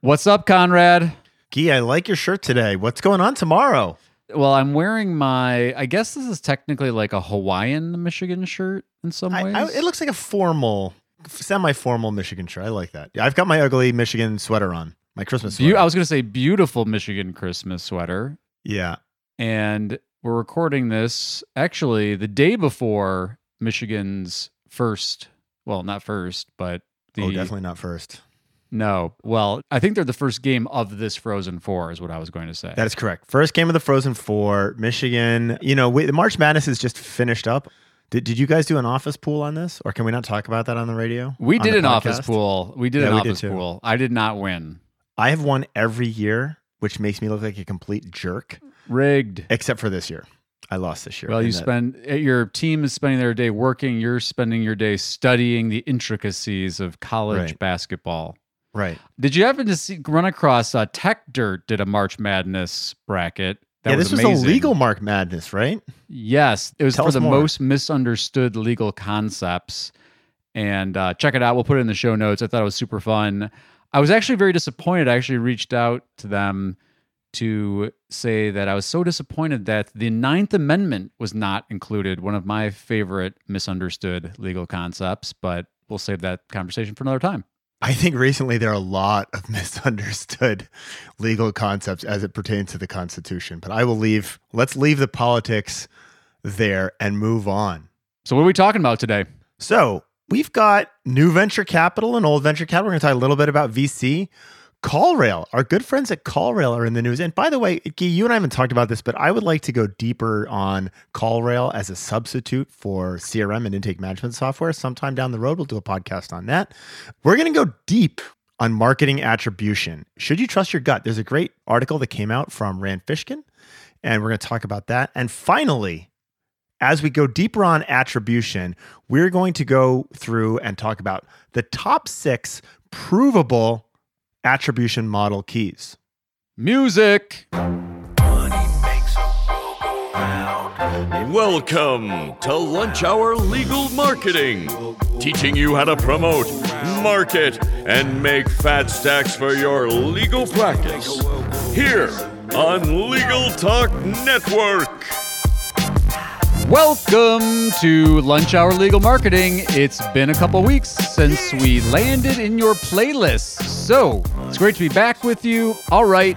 What's up, Conrad? Gee, I like your shirt today. What's going on tomorrow? Well, I'm wearing my, I guess this is technically like a Hawaiian Michigan shirt in some I, ways. I, it looks like a formal, semi-formal Michigan shirt. I like that. Yeah, I've got my ugly Michigan sweater on, my Christmas sweater. I was going to say beautiful Michigan Christmas sweater. yeah, And we're recording this actually the day before Michigan's first, well, not first, but oh, the. oh, definitely not first. No. Well, I think they're the first game of this Frozen Four, is what I was going to say. That is correct. First game of the Frozen Four, Michigan. You know, we, the March Madness is just finished up. Did, did you guys do an office pool on this, or can we not talk about that on the radio? we On did an office pool. We did Yeah, an we office too. pool. I did not win. I have won every year, which makes me look like a complete jerk, Rigged. except for this year. I lost this year. Well, you in that- spend uh, your team is spending their day working. You're spending your day studying the intricacies of college Right. basketball. Right. Did you happen to see, run across uh, Techdirt did a March Madness bracket? That yeah, was this was a legal March Madness, right? Yes, it was Tell for the more. most misunderstood legal concepts. And uh, check it out. We'll put it in the show notes. I thought it was super fun. I was actually very disappointed. I actually reached out to them to say that I was so disappointed that the Ninth Amendment was not included, one of my favorite misunderstood legal concepts, but we'll save that conversation for another time. I think recently there are a lot of misunderstood legal concepts as it pertains to the Constitution. But I will leave, let's leave the politics there and move on. So, what are we talking about today? So we've got new venture capital and old venture capital. We're going to talk a little bit about VC. CallRail, our good friends at CallRail are in the news. And by the way, you and I haven't talked about this, but I would like to go deeper on CallRail as a substitute for CRM and intake management software. Sometime down the road, we'll do a podcast on that. We're going to go deep on marketing attribution. Should you trust your gut? There's a great article that came out from Rand Fishkin, and we're going to talk about that. And finally, as we go deeper on attribution, we're going to go through and talk about the top six provable attribution model keys. Music. Welcome to Lunch Hour Legal Marketing, teaching you how to promote, market, and make fat stacks for your legal practice. Here on Legal Talk Network. Welcome to Lunch Hour Legal Marketing. It's been a couple weeks since we landed in your playlist. So it's great to be back with you. All right,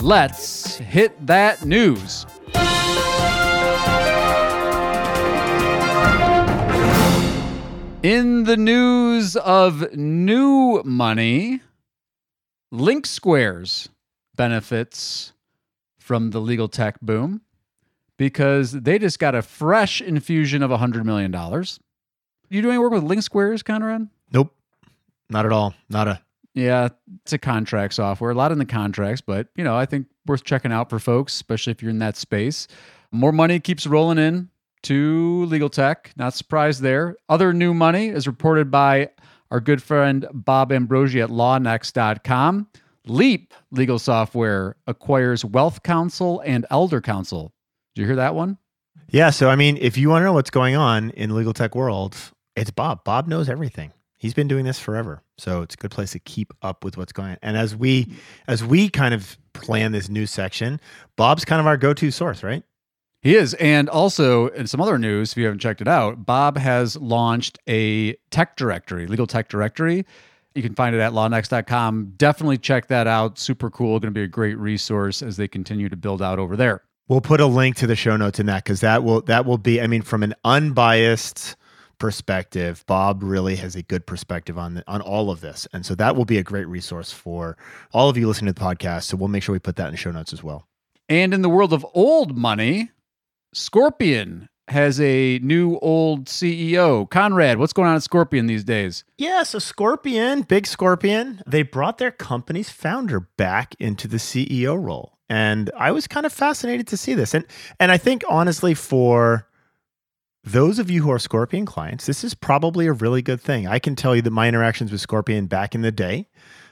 let's hit that news. In the news of new money, LinkSquares benefits from the legal tech boom because they just got a fresh infusion of $100 million. You doing work with LinkSquares, Conrad? Nope, not at all. Not a. Yeah, it's a contract software. A lot in the contracts, but you know, I think worth checking out for folks, especially if you're in that space. More money keeps rolling in to legal tech. Not surprised there. Other new money is reported by our good friend Bob Ambrogi at lawnext.com. Leap Legal Software acquires WealthCounsel and ElderCounsel. Did you hear that one? Yeah. So, I mean, if you want to know what's going on in legal tech world, it's Bob. Bob knows everything. He's been doing this forever. So it's a good place to keep up with what's going on. And as we as we kind of plan this new section, Bob's kind of our go-to source, right? He is. And also, in some other news, if you haven't checked it out, Bob has launched a tech directory, legal tech directory. You can find it at lawnext.com. Definitely check that out. Super cool. Going to be a great resource as they continue to build out over there. We'll put a link to the show notes in that because that will that will be. I mean, from an unbiased perspective, Bob really has a good perspective on the, on all of this, and so that will be a great resource for all of you listening to the podcast. So we'll make sure we put that in the show notes as well. And in the world of old money, Scorpion has a new old CEO. Conrad, what's going on at Scorpion these days? Yeah, so Scorpion, big Scorpion, they brought their company's founder back into the CEO role. And I was kind of fascinated to see this. And and I think honestly for those of you who are Scorpion clients, this is probably a really good thing. I can tell you that my interactions with Scorpion back in the day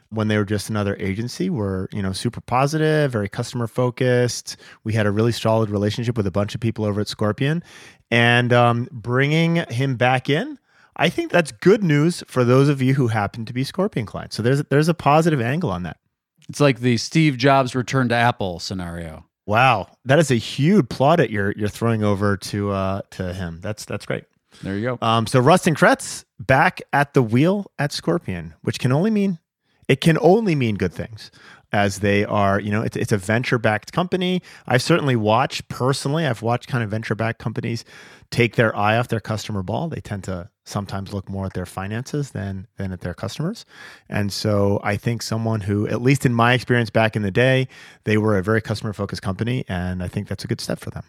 when they were just another agency were, you know, super positive, very customer focused. We had a really solid relationship with a bunch of people over at Scorpion. And um, bringing him back in, I think that's good news for those of you who happen to be Scorpion clients. So there's there's a positive angle on that. It's like the Steve Jobs return to Apple scenario. Wow, that is a huge plaudit you're you're throwing over to uh, to him. That's that's great. There you go. Um, so Rustin Kretz back at the wheel at Scorpion, which can only mean it can only mean good things as they are, you know, it's, it's a venture backed company. I've certainly watched personally, I've watched kind of venture backed companies take their eye off their customer ball. They tend to sometimes look more at their finances than than at their customers. And so I think someone who, at least in my experience back in the day, they were a very customer focused company. And I think that's a good step for them.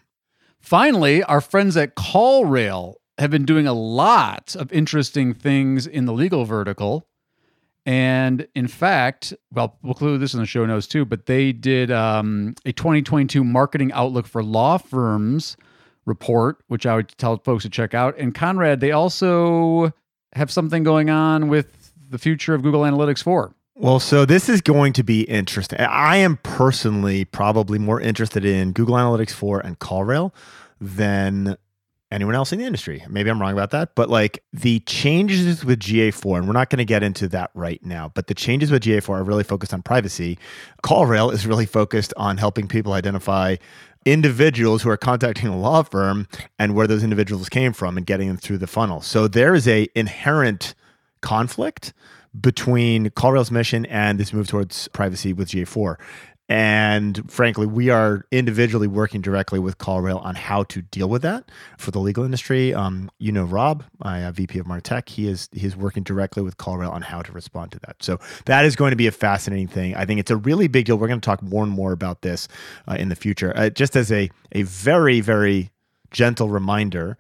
Finally, our friends at CallRail have been doing a lot of interesting things in the legal vertical. And in fact, well, we'll include this in the show notes too, but they did um, a 2022 marketing outlook for law firms report, which I would tell folks to check out. And Conrad, they also have something going on with the future of Google Analytics 4. Well, so this is going to be interesting. I am personally probably more interested in Google Analytics 4 and CallRail than anyone else in the industry. Maybe I'm wrong about that, but like the changes with GA4, and we're not going to get into that right now, but the changes with GA4 are really focused on privacy. CallRail is really focused on helping people identify individuals who are contacting a law firm and where those individuals came from and getting them through the funnel. So there is a inherent conflict between CallRail's mission and this move towards privacy with GA4. And frankly, we are individually working directly with CallRail on how to deal with that for the legal industry. Um, you know, Rob, my uh, VP of Martech, he is he's working directly with CallRail on how to respond to that. So that is going to be a fascinating thing. I think it's a really big deal. We're going to talk more and more about this uh, in the future. Uh, just as a a very very gentle reminder,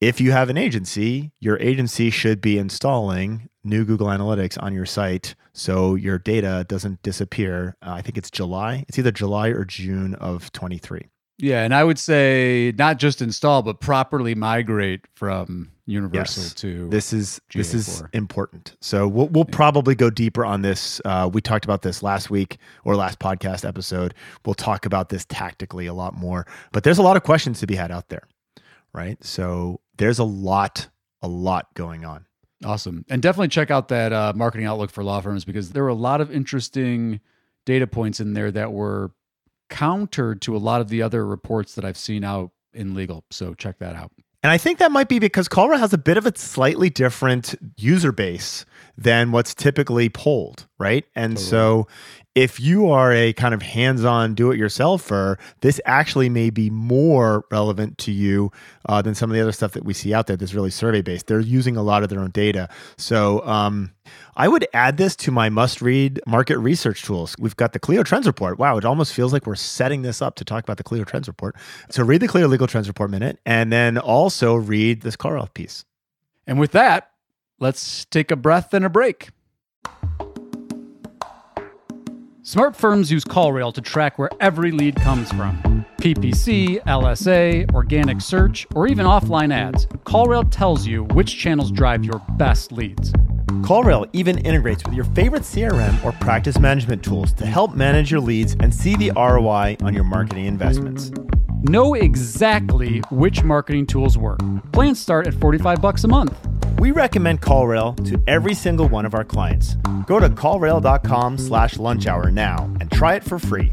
if you have an agency, your agency should be installing new Google Analytics on your site so your data doesn't disappear. Uh, I think it's July. It's either July or June of 23. Yeah, and I would say not just install, but properly migrate from Universal Yes. to This is this is important. So we'll we'll probably go deeper on this. Uh, we talked about this last week or last podcast episode. We'll talk about this tactically a lot more. But there's a lot of questions to be had out there, right? So there's a lot a lot going on. Awesome. And definitely check out that uh, marketing outlook for law firms because there were a lot of interesting data points in there that were countered to a lot of the other reports that I've seen out in legal. So check that out. And I think that might be because CallRail has a bit of a slightly different user base than what's typically polled, right? And Totally. so if you are a kind of hands-on do-it-yourselfer, this actually may be more relevant to you uh, than some of the other stuff that we see out there that's really survey-based. They're using a lot of their own data. So um, I would add this to my must-read market research tools. We've got the Clio Trends Report. Wow, it almost feels like we're setting this up to talk about the Clio Trends Report. So read the Clio Legal Trends Report minute, and then also read this CallRail piece. And with that, let's take a breath and a break. Smart firms use CallRail to track where every lead comes from. PPC, LSA, organic search, or even offline ads. CallRail tells you which channels drive your best leads. CallRail even integrates with your favorite CRM or practice management tools to help manage your leads and see the ROI on your marketing investments. Know exactly which marketing tools work. Plans start at 45 bucks a month. We recommend CallRail to every single one of our clients. Go to callrail.com slash lunch hour now and try it for free.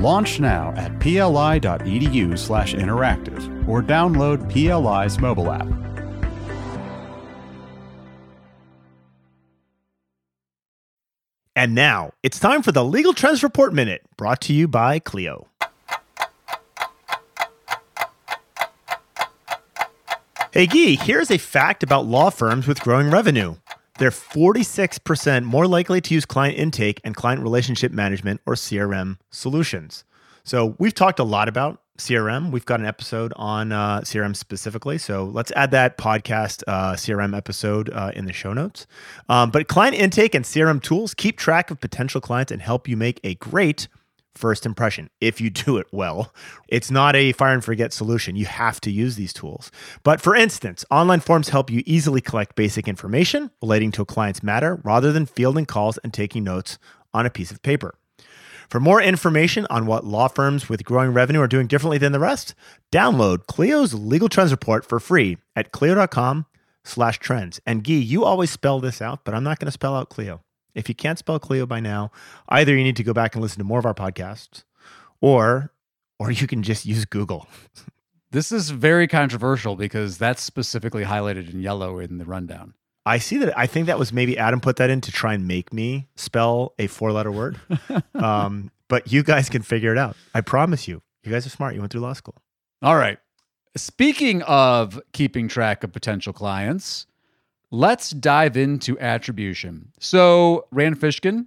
Launch now at pli.edu slash interactive or download PLI's mobile app. And now it's time for the Legal Trends Report Minute, brought to you by Clio. Hey, Guy, here's a fact about law firms with growing revenue. They're 46% more likely to use client intake and client relationship management or CRM solutions. So, we've talked a lot about CRM. We've got an episode on uh, CRM specifically. So let's add that podcast uh, CRM episode uh, in the show notes. Um, but client intake and CRM tools keep track of potential clients and help you make a great first impression if you do it well. It's not a fire and forget solution. You have to use these tools. But for instance, online forms help you easily collect basic information relating to a client's matter rather than fielding calls and taking notes on a piece of paper. For more information on what law firms with growing revenue are doing differently than the rest, download Clio's Legal Trends Report for free at clio.com slash trends. And Guy, you always spell this out, but I'm not going to spell out Clio. If you can't spell Clio by now, either you need to go back and listen to more of our podcasts, or or you can just use Google. This is very controversial because that's specifically highlighted in yellow in the rundown. I see that. I think that was maybe Adam put that in to try and make me spell a four letter word. um, but you guys can figure it out. I promise you. You guys are smart. You went through law school. All right. Speaking of keeping track of potential clients, let's dive into attribution. So, Rand Fishkin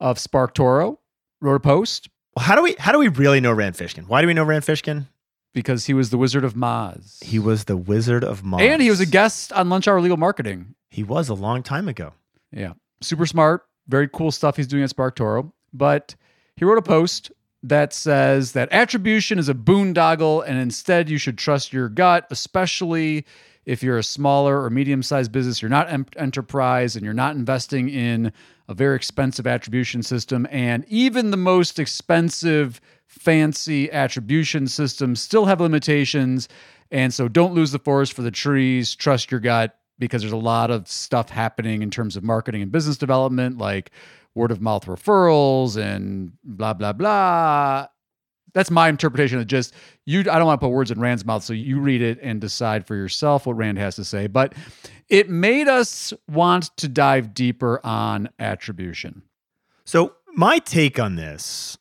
of SparkToro wrote a post how do we how do we really know Rand Fishkin? Why do we know Rand Fishkin? because he was the Wizard of Moz. He was the Wizard of Moz. and he was a guest on Lunch Hour Legal Marketing. He was a long time ago. Yeah. Super smart. Very cool stuff he's doing at SparkToro. But he wrote a post that says that attribution is a boondoggle and instead you should trust your gut, especially if you're a smaller or medium sized business, you're not em- enterprise and you're not investing in a very expensive attribution system. And even the most expensive, fancy attribution systems still have limitations. And so don't lose the forest for the trees. Trust your gut because there's a lot of stuff happening in terms of marketing and business development, like word of mouth referrals and blah, blah, blah. That's my interpretation of just you. I don't want to put words in Rand's mouth, so you read it and decide for yourself what Rand has to say. But it made us want to dive deeper on attribution. So my take on this,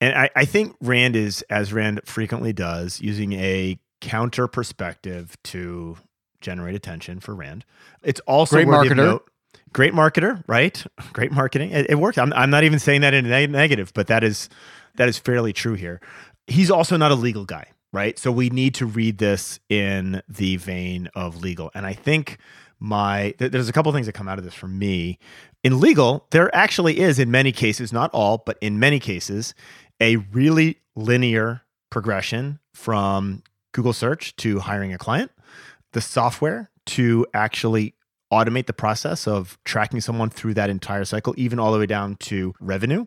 and I, I think Rand is, as Rand frequently does, using a counter perspective to generate attention for Rand. It's also Great marketer. note- Great marketer, right? Great marketing. It, it works. I'm, I'm not even saying that in a neg- negative, but that is that is fairly true here. He's also not a legal guy, right? So we need to read this in the vein of legal. And I think my th- there's a couple things that come out of this for me. In legal, there actually is in many cases, not all, but in many cases, a really linear progression from Google search to hiring a client, the software to actually automate the process of tracking someone through that entire cycle, even all the way down to revenue.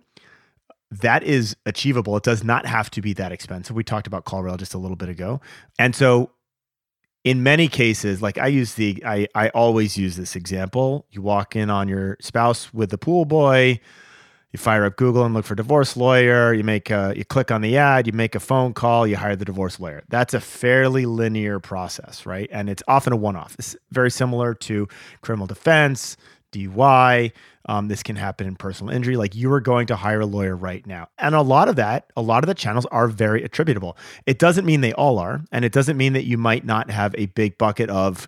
That is achievable. It does not have to be that expensive. We talked about CallRail just a little bit ago. And so in many cases, like I use the I I always use this example. You walk in on your spouse with the pool boy, you fire up Google and look for divorce lawyer, you make a you click on the ad, you make a phone call, you hire the divorce lawyer. That's a fairly linear process, right? And it's often a one-off. It's very similar to criminal defense, DUI. Um, this can happen in personal injury. Like you are going to hire a lawyer right now. And a lot of that, a lot of the channels are very attributable. It doesn't mean they all are. And it doesn't mean that you might not have a big bucket of,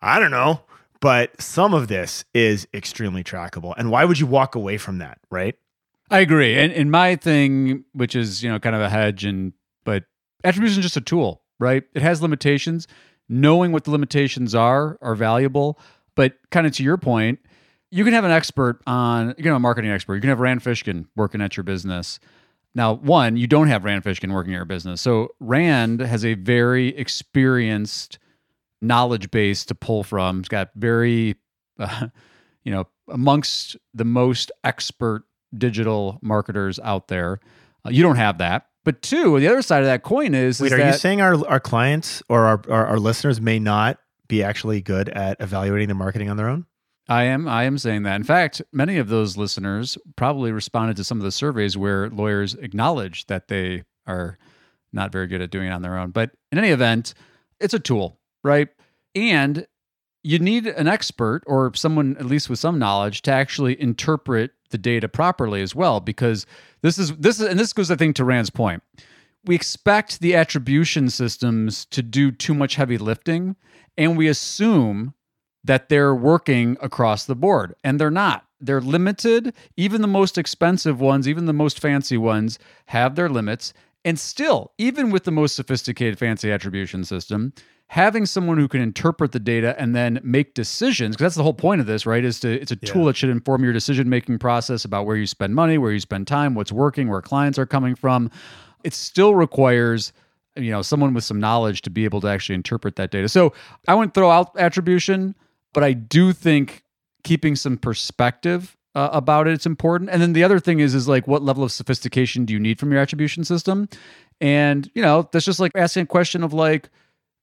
I don't know, but some of this is extremely trackable. And why would you walk away from that, right? I agree. And in my thing, which is, you know, kind of a hedge and but attribution is just a tool, right? It has limitations. Knowing what the limitations are are valuable. But kind of to your point, you can have an expert on you can have a marketing expert. You can have Rand Fishkin working at your business. Now, one, you don't have Rand Fishkin working at your business. So Rand has a very experienced knowledge base to pull from. He's got very, uh, you know, amongst the most expert digital marketers out there. Uh, you don't have that. But two, the other side of that coin is, Wait, is are that you saying our, our clients or our, our, our listeners may not be actually good at evaluating their marketing on their own? I am I am saying that. In fact, many of those listeners probably responded to some of the surveys where lawyers acknowledge that they are not very good at doing it on their own. But in any event, it's a tool, right? And you need an expert or someone at least with some knowledge to actually interpret the data properly as well because this is this is and this goes I think to Rand's point. We expect the attribution systems to do too much heavy lifting and we assume that they're working across the board and they're not. They're limited. Even the most expensive ones, even the most fancy ones have their limits And still, even with the most sophisticated, fancy attribution system, having someone who can interpret the data and then make decisions, because that's the whole point of this, right? Is to it's a Yeah. tool that should inform your decision making process about where you spend money, where you spend time, what's working, where clients are coming from. It still requires you know someone with some knowledge to be able to actually interpret that data. So I wouldn't throw out attribution, but I do think keeping some perspective uh, about it it's important. And then the other thing is is like what level of sophistication do you need from your attribution system? And you know that's just like asking a question of like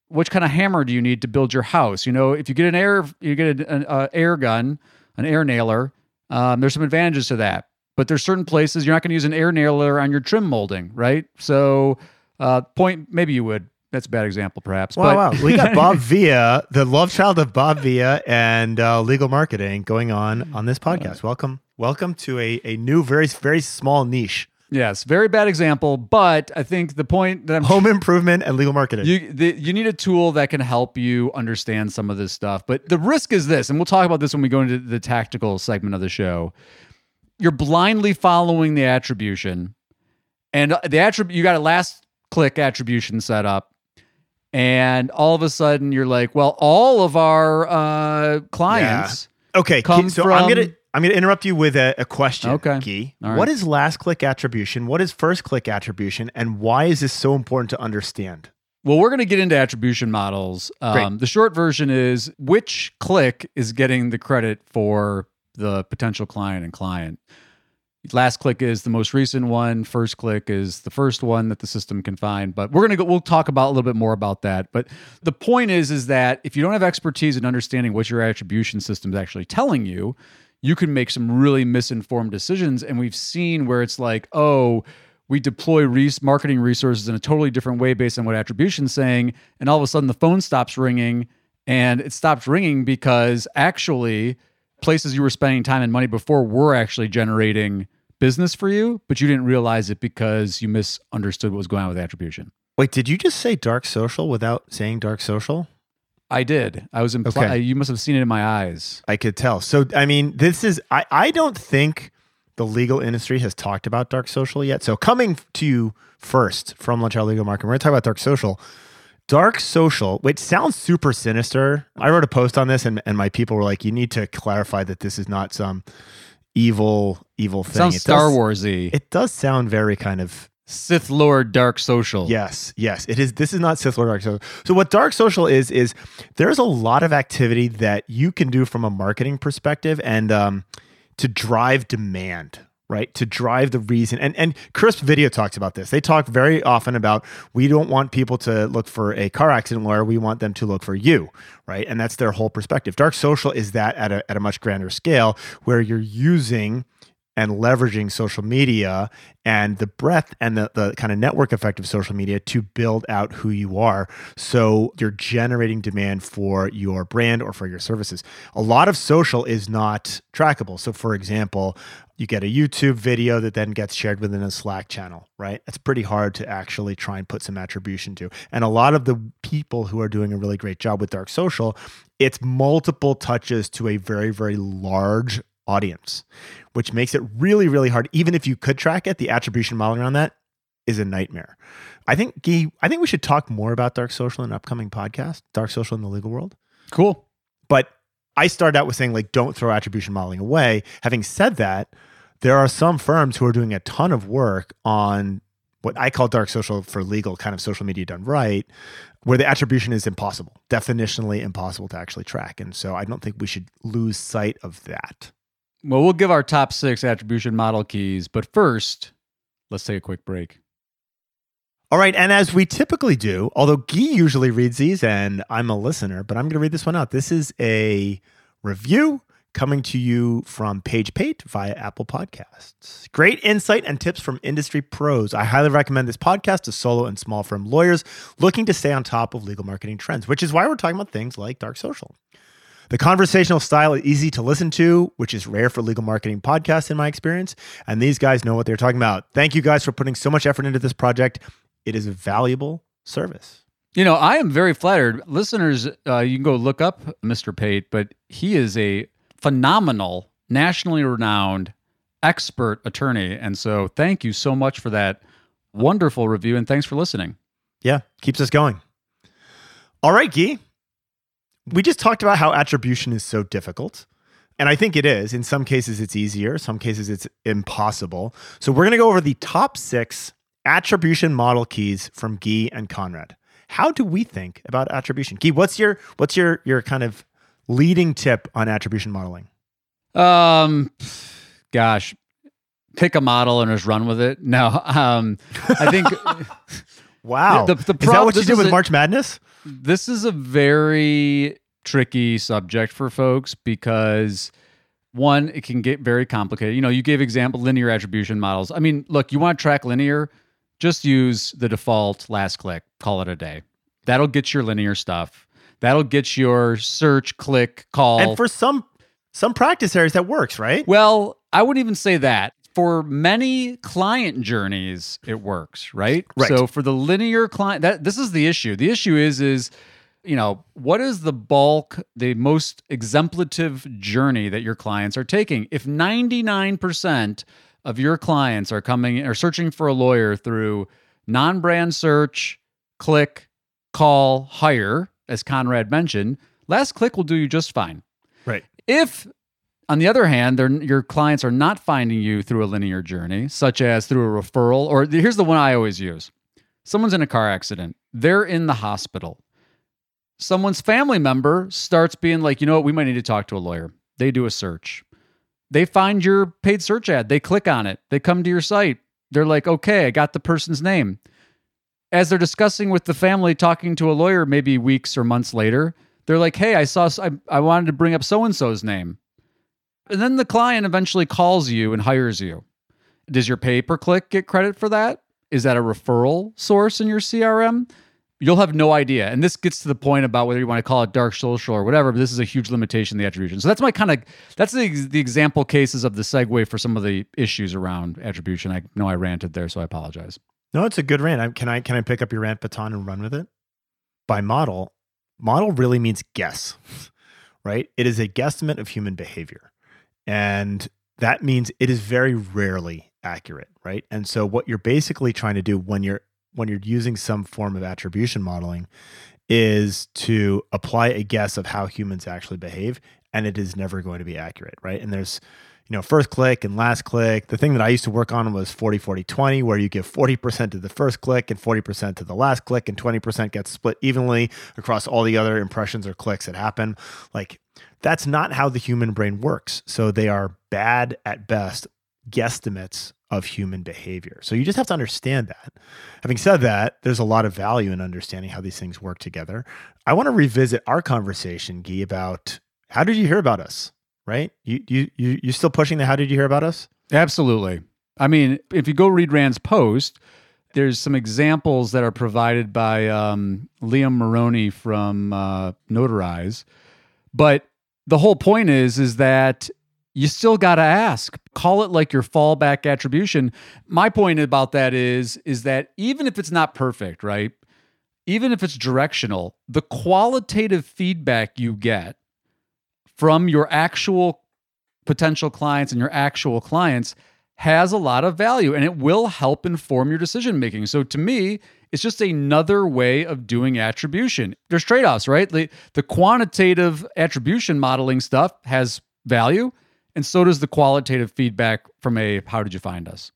which kind of hammer do you need to build your house? You know, if you get an air you get an, uh, air gun, an air nailer. Um, there's some advantages to that, but there's certain places you're not going to use an air nailer on your trim molding, right? So uh, point maybe you would. That's a bad example, perhaps. Wow, but wow. We got Bob Villa, the love child of Bob Villa and uh, legal marketing going on on this podcast. Welcome. Welcome to a, a new, very, very small niche yes, very bad example. But I think the point that I'm home improvement and legal marketing. you the, you need a tool that can help you understand some of this stuff. But the risk is this, and we'll talk about this when we go into the tactical segment of the show. You're blindly following the attribution, and the attribute you got a last click attribution set up, and all of a sudden you're like, well, all of our uh, clients. okay, come so I'm gonna I'm gonna interrupt you with a, a question. Okay. All right. What is last click attribution? What is first click attribution? And why is this so important to understand? Well, we're going to get into attribution models. Um, the short version is which click is getting the credit for the potential client and client. Last click is the most recent one. First click is the first one that the system can find. But we're gonna go. We'll talk about a little bit more about that. But the point is, is that if you don't have expertise in understanding what your attribution system is actually telling you, you can make some really misinformed decisions. And we've seen where it's like, oh, we deploy marketing resources in a totally different way based on what attribution's saying, and all of a sudden the phone stops ringing, and it stops ringing because actually places you were spending time and money before were actually generating business for you, but you didn't realize it because you misunderstood what was going on with attribution. Wait, did you just say dark social without saying dark social? I did. I was implying. Okay. You must have seen it in my eyes. I could tell. So I mean, this is I I don't think the legal industry has talked about dark social yet. So coming to you first from Lunch Hour Legal Marketing, we're gonna talk about dark social. Dark social, which sounds super sinister. I wrote a post on this and, and my people were like, you need to clarify that this is not some evil, evil thing. Sounds It Star does- Warsy. It does sound very kind of Sith Lord Dark Social. Yes, yes, it is. This is not Sith Lord Dark Social. So what Dark Social is is there's a lot of activity that you can do from a marketing perspective and um, to drive demand, right? To drive the reason. And and Crisp Video talks about this. They talk very often about we don't want people to look for a car accident lawyer. We want them to look for you, right? And that's their whole perspective. Dark Social is that at a at a much grander scale where you're using and leveraging social media and the breadth and the, the kind of network effect of social media to build out who you are. So you're generating demand for your brand or for your services. A lot of social is not trackable. So, for example, you get a YouTube video that then gets shared within a Slack channel, right? It's pretty hard to actually try and put some attribution to. And a lot of the people who are doing a really great job with dark social, it's multiple touches to a very, very large audience, which makes it really, really hard. Even if you could track it, the attribution modeling around that is a nightmare. I think, I think we should talk more about dark social in an upcoming podcast, dark social in the legal world. Cool. But I started out with saying, like, don't throw attribution modeling away. Having said that, there are some firms who are doing a ton of work on what I call dark social for legal, kind of social media done right, where the attribution is impossible, definitionally impossible to actually track. And so I don't think we should lose sight of that. Well, we'll give our top six attribution model keys, but first, let's take a quick break. All right. And as we typically do, although Guy usually reads these and I'm a listener, but I'm going to read this one out. This is a review coming to you from Page Pate via Apple Podcasts. Great insight and tips from industry pros. I highly recommend this podcast to solo and small firm lawyers looking to stay on top of legal marketing trends, which is why we're talking about things like dark social. The conversational style is easy to listen to, which is rare for legal marketing podcasts in my experience. And these guys know what they're talking about. Thank you guys for putting so much effort into this project. It is a valuable service. You know, I am very flattered. Listeners, uh, you can go look up Mr. Pate, but he is a phenomenal, nationally renowned expert attorney. And so thank you so much for that wonderful review and thanks for listening. Yeah, keeps us going. All right, Guy. We just talked about how attribution is so difficult. And I think it is. In some cases, it's easier. Some cases, it's impossible. So we're going to go over the top six attribution model keys from Guy and Conrad. How do we think about attribution? Guy, what's your what's your your kind of leading tip on attribution modeling? Um, gosh, pick a model and just run with it. No, um, I think. wow, The- the is that what you did with a- March Madness? this is a very tricky subject for folks because one it can get very complicated you know you gave example linear attribution models i mean look you want to track linear just use the default last click call it a day that'll get your linear stuff that'll get your search click call And for some some practice areas, that works, right? well, I wouldn't even say that. For many client journeys, it works, right? Right. So for the linear client, that this is the issue. The issue is is you know, what is the bulk, the most exemplative journey that your clients are taking? If 99% of your clients are coming or searching for a lawyer through non-brand search, click, call, hire, as Conrad mentioned, last click will do you just fine. Right. If, on the other hand, your clients are not finding you through a linear journey, such as through a referral, or here's the one I always use someone's in a car accident, they're in the hospital. Someone's family member starts being like, you know what, we might need to talk to a lawyer. They do a search. They find your paid search ad, they click on it, they come to your site. They're like, okay, I got the person's name. As they're discussing with the family, talking to a lawyer maybe weeks or months later, they're like, hey, I saw, I, I wanted to bring up so and so's name. And then the client eventually calls you and hires you. Does your pay per click get credit for that? Is that a referral source in your CRM? You'll have no idea. And this gets to the point about whether you want to call it dark social or whatever, but this is a huge limitation the attribution. So that's my kind of that's the, the example cases of the segue for some of the issues around attribution. I know I ranted there, so I apologize. No, it's a good rant. I, can I can I pick up your rant baton and run with it? By model, model really means guess, right? It is a guesstimate of human behavior. And that means it is very rarely accurate, right? And so what you're basically trying to do when you're when you're using some form of attribution modeling is to apply a guess of how humans actually behave and it is never going to be accurate, right? And there's you know, first click and last click. The thing that I used to work on was 40 40 20 where you give 40% to the first click and 40% to the last click and 20% gets split evenly across all the other impressions or clicks that happen. Like that's not how the human brain works. So they are bad at best guesstimates of human behavior. So you just have to understand that. Having said that, there's a lot of value in understanding how these things work together. I want to revisit our conversation, Guy, about how did you hear about us? Right? You you you you still pushing the how did you hear about us? Absolutely. I mean, if you go read Rand's post, there's some examples that are provided by um, Liam Maroney from uh, Notarize. But the whole point is, is that you still got to ask. Call it like your fallback attribution. My point about that is, is that even if it's not perfect, right? Even if it's directional, the qualitative feedback you get from your actual potential clients and your actual clients has a lot of value and it will help inform your decision making. So to me, it's just another way of doing attribution. There's trade offs, right? The, the quantitative attribution modeling stuff has value, and so does the qualitative feedback from a how did you find us?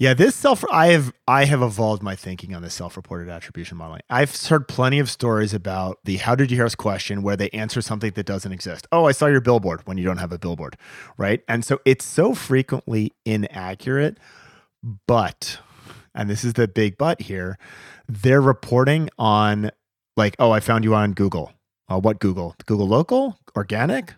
Yeah, this self I have I have evolved my thinking on the self-reported attribution modeling. I've heard plenty of stories about the how did you hear us question where they answer something that doesn't exist. Oh, I saw your billboard when you don't have a billboard, right? And so it's so frequently inaccurate, but and this is the big but here, they're reporting on like, oh, I found you on Google. Uh, what Google? Google local, organic,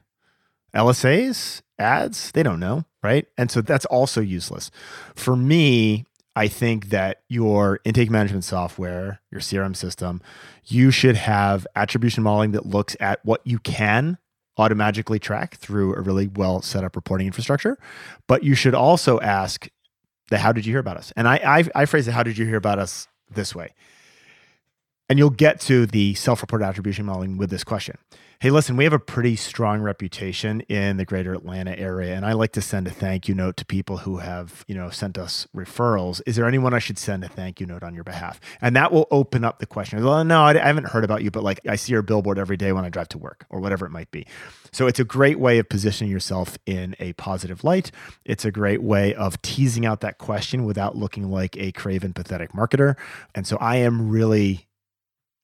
LSAs, ads, they don't know, right? And so that's also useless. For me, I think that your intake management software, your CRM system, you should have attribution modeling that looks at what you can automatically track through a really well set up reporting infrastructure. But you should also ask the how did you hear about us? And I I, I phrase it how did you hear about us this way. And you'll get to the self reported attribution modeling with this question. Hey, listen, we have a pretty strong reputation in the greater Atlanta area, and I like to send a thank you note to people who have, you know, sent us referrals. Is there anyone I should send a thank you note on your behalf? And that will open up the question. Well, no, I, haven't heard about you, but like I see your billboard every day when I drive to work or whatever it might be. So it's a great way of positioning yourself in a positive light. It's a great way of teasing out that question without looking like a craven, pathetic marketer. And so I am really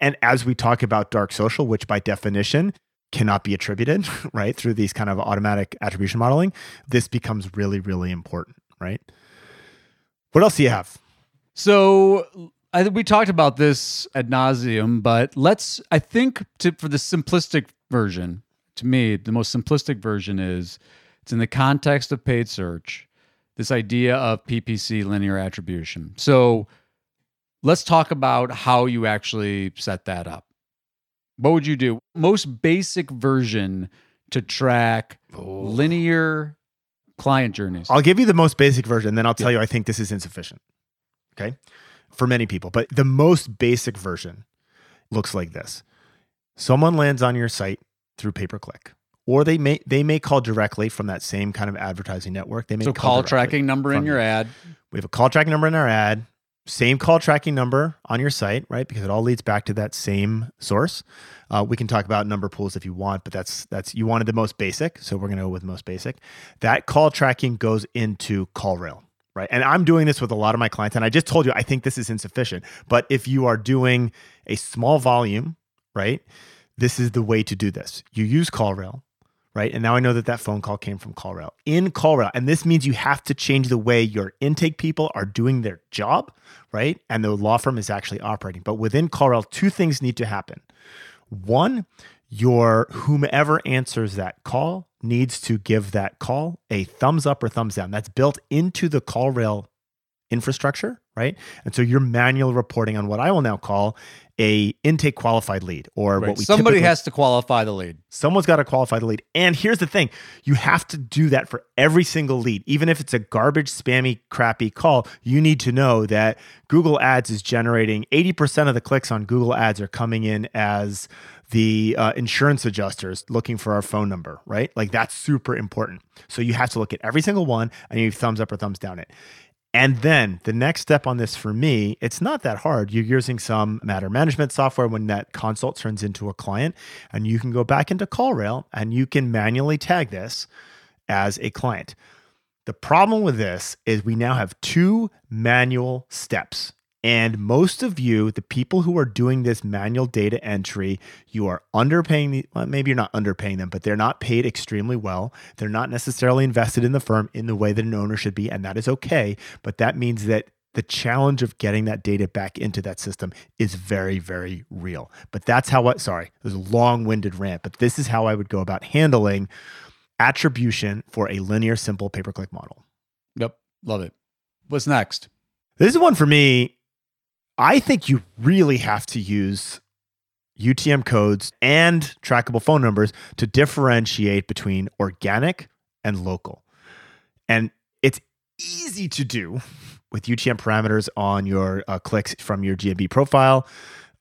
and as we talk about dark social, which by definition cannot be attributed, right, through these kind of automatic attribution modeling, this becomes really, really important, right? What else do you have? So I think we talked about this ad nauseum, but let's I think to, for the simplistic version, to me, the most simplistic version is it's in the context of paid search, this idea of PPC linear attribution. So let's talk about how you actually set that up. What would you do? Most basic version to track linear client journeys. I'll give you the most basic version, then I'll tell you I think this is insufficient. Okay. For many people, but the most basic version looks like this. Someone lands on your site through pay per click. Or they may they may call directly from that same kind of advertising network. They may so call directly tracking number in your ad. We have a call tracking number in our ad, same call tracking number on your site, right? Because it all leads back to that same source. Uh, we can talk about number pools if you want, but that's that's you wanted the most basic, so we're going to go with most basic. That call tracking goes into CallRail, right? And I'm doing this with a lot of my clients, and I just told you I think this is insufficient. But if you are doing a small volume, right, this is the way to do this. You use CallRail right? And now I know that that phone call came from CallRail. In CallRail, and this means you have to change the way your intake people are doing their job, right? And the law firm is actually operating. But within CallRail, two things need to happen. One, your whomever answers that call needs to give that call a thumbs up or thumbs down. That's built into the CallRail infrastructure, right? And so you're manual reporting on what I will now call a intake qualified lead or Right. what we Somebody has to qualify the lead. Someone's got to qualify the lead. And here's the thing you have to do that for every single lead. Even if it's a garbage, spammy, crappy call, you need to know that Google Ads is generating 80% of the clicks on Google Ads are coming in as the uh, insurance adjusters looking for our phone number, right? Like that's super important. So you have to look at every single one and you thumbs up or thumbs down it. And then the next step on this for me, it's not that hard. You're using some matter management software when that consult turns into a client, and you can go back into CallRail and you can manually tag this as a client. The problem with this is we now have two manual steps. And most of you, the people who are doing this manual data entry, you are underpaying the, well, maybe you're not underpaying them, but they're not paid extremely well. They're not necessarily invested in the firm in the way that an owner should be. And that is okay. But that means that the challenge of getting that data back into that system is very, very real. But that's how I, sorry, it was a long winded rant, but this is how I would go about handling attribution for a linear, simple pay per click model. Yep. Love it. What's next? This is one for me. I think you really have to use UTM codes and trackable phone numbers to differentiate between organic and local. And it's easy to do with UTM parameters on your uh, clicks from your GMB profile,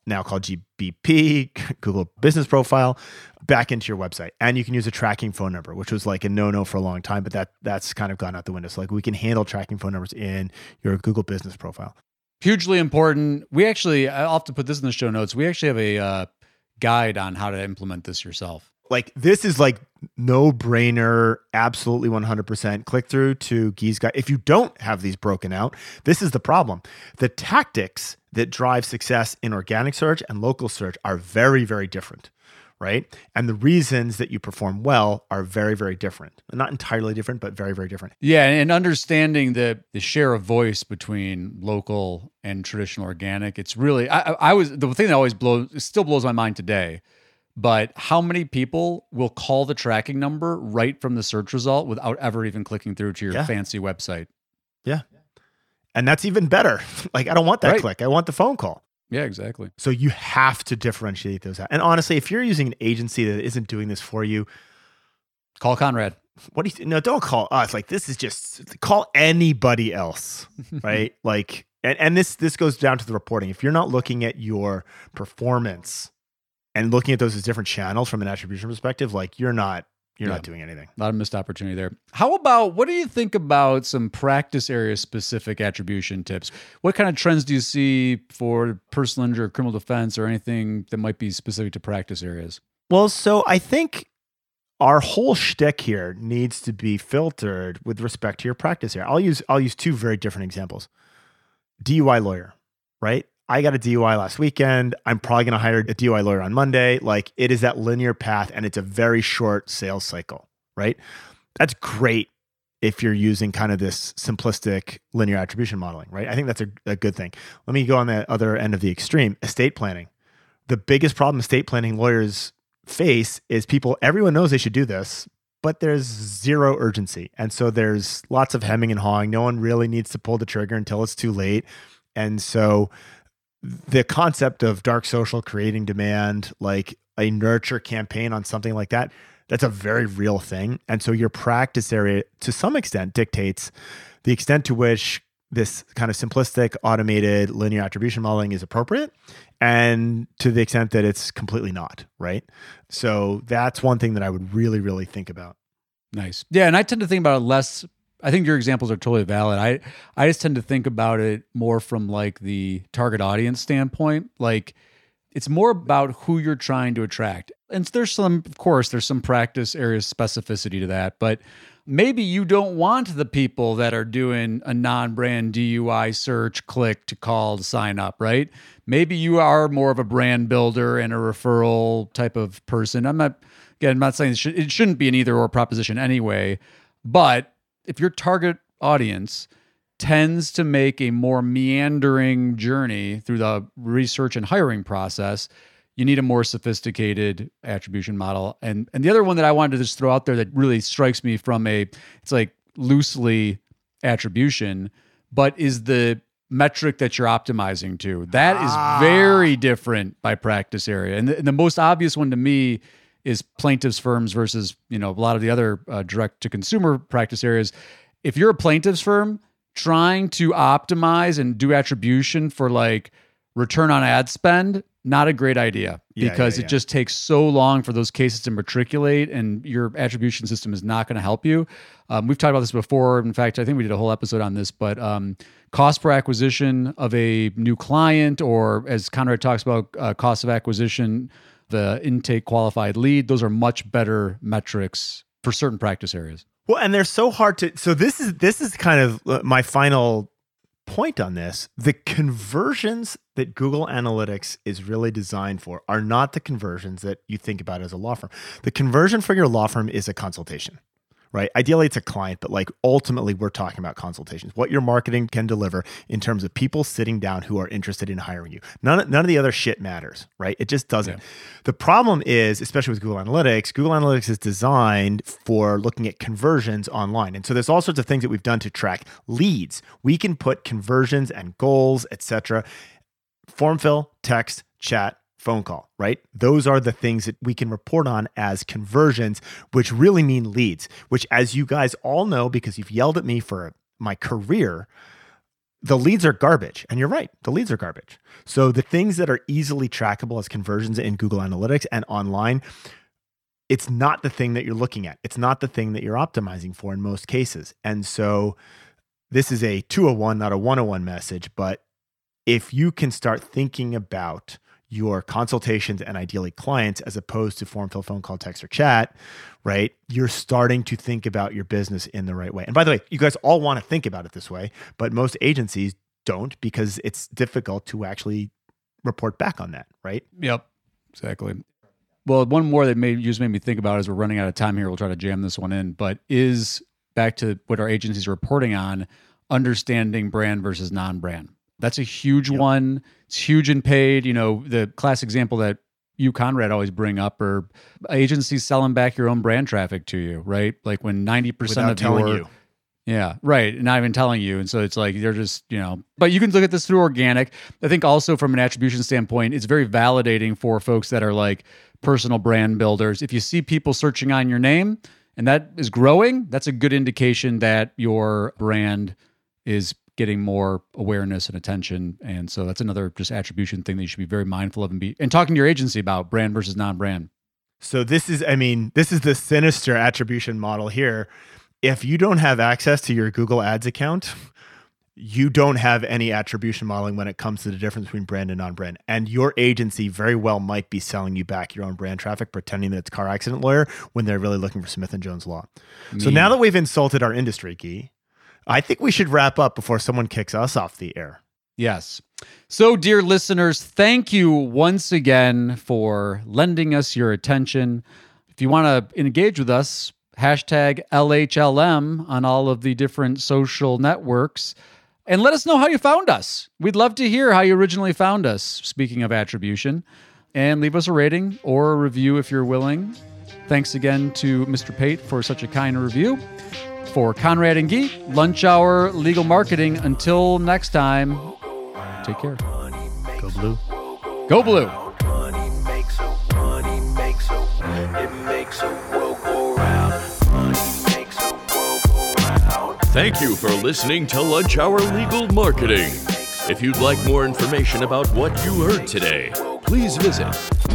now called GBP, Google Business Profile, back into your website. And you can use a tracking phone number, which was like a no-no for a long time, but that that's kind of gone out the window. So like we can handle tracking phone numbers in your Google Business Profile. Hugely important. We actually, I'll have to put this in the show notes. We actually have a uh, guide on how to implement this yourself. like this is like no brainer absolutely 100% click through to Guy's guide if you don't have these broken out this is the problem the tactics that drive success in organic search and local search are very very different right and the reasons that you perform well are very very different not entirely different but very very different Yeah, and understanding the the share of voice between local and traditional organic, it's really I, I was the thing that always blows it still blows my mind today. But how many people will call the tracking number right from the search result without ever even clicking through to your Yeah. fancy website? yeah and that's even better like i don't want that Right. click i want the phone call Yeah, exactly. So you have to differentiate those out. And honestly, if you're using an agency that isn't doing this for you, Call Conrad. what do you no, don't call us. Like this is just call anybody else, right? like And and this this goes down to the reporting. If you're not looking at your performance and looking at those as different channels from an attribution perspective, like you're not you're Yeah. not doing anything. A lot of missed opportunity there. How about what do you think about some practice area specific attribution tips? What kind of trends do you see for personal injury or criminal defense or anything that might be specific to practice areas? Well, so I think our whole shtick here needs to be filtered with respect to your practice area. I'll use I'll use two very different examples. DUI lawyer, right? I got a DUI last weekend. I'm probably going to hire a DUI lawyer on Monday. Like it is that linear path and it's a very short sales cycle, right? That's great if you're using kind of this simplistic linear attribution modeling, right? I think that's a, a good thing. Let me go on the other end of the extreme estate planning. The biggest problem estate planning lawyers face is people, everyone knows they should do this, but there's zero urgency. And so there's lots of hemming and hawing. No one really needs to pull the trigger until it's too late. And so the concept of dark social creating demand, like a nurture campaign on something like that, that's a very real thing. And so your practice area, to some extent, dictates the extent to which this kind of simplistic, automated linear attribution modeling is appropriate and to the extent that it's completely not, right? So that's one thing that I would really, really think about. Nice. Yeah, and I tend to think about it less. I think your examples are totally valid. I I just tend to think about it more from like the target audience standpoint. Like it's more about who you're trying to attract. And there's some, of course, there's some practice areas specificity to that, but maybe you don't want the people that are doing a non-brand DUI search, click to call to sign up, right? Maybe you are more of a brand builder and a referral type of person. I'm not again, I'm not saying it, should, it shouldn't be an either or proposition anyway, but if your target audience tends to make a more meandering journey through the research and hiring process, you need a more sophisticated attribution model. And and the other one that I wanted to just throw out there that really strikes me from a it's like loosely attribution, but is the metric that you're optimizing to. That is Ah. very different by practice area. And the, and the most obvious one to me is plaintiffs firms versus, you know, a lot of the other uh, direct to consumer practice areas. If you're a plaintiffs firm trying to optimize and do attribution for like return on ad spend, not a great idea Yeah, because yeah, it just takes so long for those cases to matriculate and your attribution system is not going to help you. Um, we've talked about this before. In fact, I think we did a whole episode on this, but um, cost per acquisition of a new client, or as Conrad talks about, uh, cost of acquisition, the intake qualified lead, those are much better metrics for certain practice areas. Well, and they're so hard to. So this is this is kind of uh, my final point on this. The conversions that Google Analytics is really designed for are not the conversions that you think about as a law firm. The conversion for your law firm is a consultation. Right. Ideally, it's a client, but like ultimately, we're talking about consultations. What your marketing can deliver in terms of people sitting down who are interested in hiring you. None, of- none of the other shit matters. Right. It just doesn't. Yeah. The problem is, especially with Google Analytics, Google Analytics is designed for looking at conversions online. And so there's all sorts of things that we've done to track leads. We can put conversions and goals, etc. Form fill, text, chat, phone call, right? Those are the things that we can report on as conversions, which really mean leads, which as you guys all know because you've yelled at me for my career, the leads are garbage. And you're right, the leads are garbage. So the things that are easily trackable as conversions in Google Analytics and online, it's not the thing that you're looking at. It's not the thing that you're optimizing for in most cases. And so this is a 201, not a 101 message, but if you can start thinking about your consultations and ideally clients as opposed to form fill phone call text or chat right you're starting to think about your business in the right way and by the way you guys all want to think about it this way but most agencies don't because it's difficult to actually report back on that right Yep, exactly. Well, one more that made just made me think about as we're running out of time here. We'll try to jam this one in, but is back to what our agencies are reporting on, understanding brand versus non-brand. That's a huge Yep. one. It's huge in paid. You know, the class example that you Conrad always bring up are agencies selling back your own brand traffic to you, right? Like when ninety percent without of telling your you yeah, right. Not even telling you. And so it's like they're just, you know, but you can look at this through organic. I think also from an attribution standpoint, it's very validating for folks that are like personal brand builders. If you see people searching on your name and that is growing, that's a good indication that your brand is getting more awareness and attention. And so that's another just attribution thing that you should be very mindful of and be and talking to your agency about brand versus non-brand. So this is, I mean, this is the sinister attribution model here. If you don't have access to your Google Ads account, you don't have any attribution modeling when it comes to the difference between brand and non-brand. And your agency very well might be selling you back your own brand traffic, pretending that it's car accident lawyer when they're really looking for Smith and Jones law. So now that we've insulted our industry, Gyi, I think we should wrap up before someone kicks us off the air. Yes. So, dear listeners, thank you once again for lending us your attention. If you want to engage with us, hashtag LHLM on all of the different social networks and let us know how you found us. We'd love to hear how you originally found us, speaking of attribution, and leave us a rating or a review if you're willing. Thanks again to Mr. Pate for such a kind review. For Conrad and Gyi, Lunch Hour Legal Marketing. Until next time, take care. Go blue. Go Blue. Money makes a money makes a it makes a world go round. Money makes a world go round. Thank you for listening to Lunch Hour Legal Marketing. If you'd like more information about what you heard today, please visit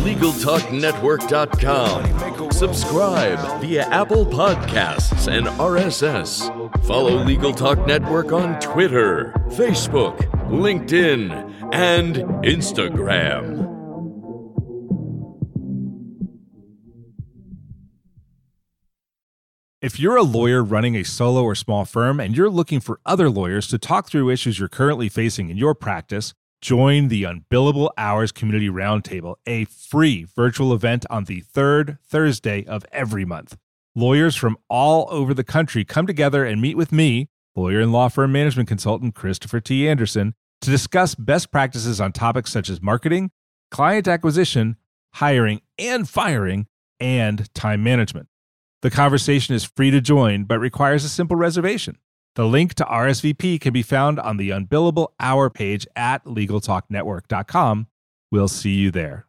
LegalTalkNetwork.com. Subscribe via Apple Podcasts and RSS. Follow Legal Talk Network on Twitter, Facebook, LinkedIn, and Instagram. If you're a lawyer running a solo or small firm and you're looking for other lawyers to talk through issues you're currently facing in your practice, join the Unbillable Hours Community Roundtable, a free virtual event on the third Thursday of every month. Lawyers from all over the country come together and meet with me, lawyer and law firm management consultant Christopher T. Anderson, to discuss best practices on topics such as marketing, client acquisition, hiring and firing, and time management. The conversation is free to join, but requires a simple reservation. The link to RSVP can be found on the Unbillable Hour page at LegalTalkNetwork.com. We'll see you there.